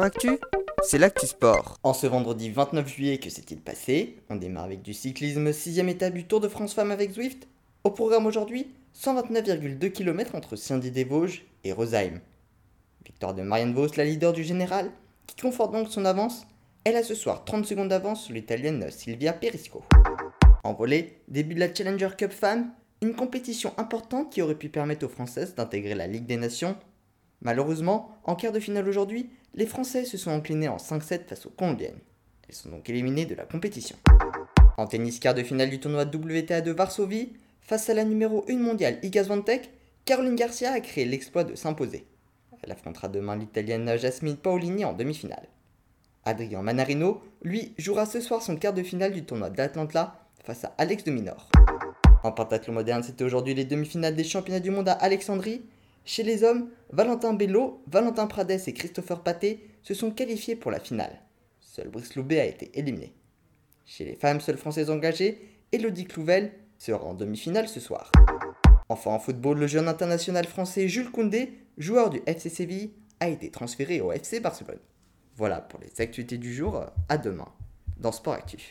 Actu, c'est l'actu sport. En ce vendredi 29 juillet, que s'est-il passé? On démarre avec du cyclisme, 6 étape du Tour de France Femmes avec Zwift. Au programme aujourd'hui, 129,2 km entre Saint-Dié-des-Vosges et Rosheim. Victoire de Marianne Vos, la leader du général, qui conforte donc son avance. Elle a ce soir 30 secondes d'avance sur l'italienne Silvia Perisco. En volet, début de la Challenger Cup Femmes, une compétition importante qui aurait pu permettre aux Françaises d'intégrer la Ligue des Nations. Malheureusement, en quart de finale aujourd'hui, les Français se sont inclinés en 5-7 face aux Colombiennes. Elles sont donc éliminées de la compétition. En tennis, quart de finale du tournoi WTA de Varsovie, face à la numéro 1 mondiale Iga Swiatek, Caroline Garcia a créé l'exploit de s'imposer. Elle affrontera demain l'italienne Jasmine Paolini en demi-finale. Adrien Manarino, lui, jouera ce soir son quart de finale du tournoi d'Atlanta face à Alex de Minor. En pentathlon moderne, c'était aujourd'hui les demi-finales des championnats du monde à Alexandrie. Chez les hommes, Valentin Bello, Valentin Prades et Christopher Paté se sont qualifiés pour la finale. Seul Brice Loubet a été éliminé. Chez les femmes, seule française engagée, Elodie Clouvel sera en demi-finale ce soir. Enfin en football, le jeune international français Jules Koundé, joueur du FC Séville, a été transféré au FC Barcelone. Voilà pour les actualités du jour, à demain dans Sport Actif.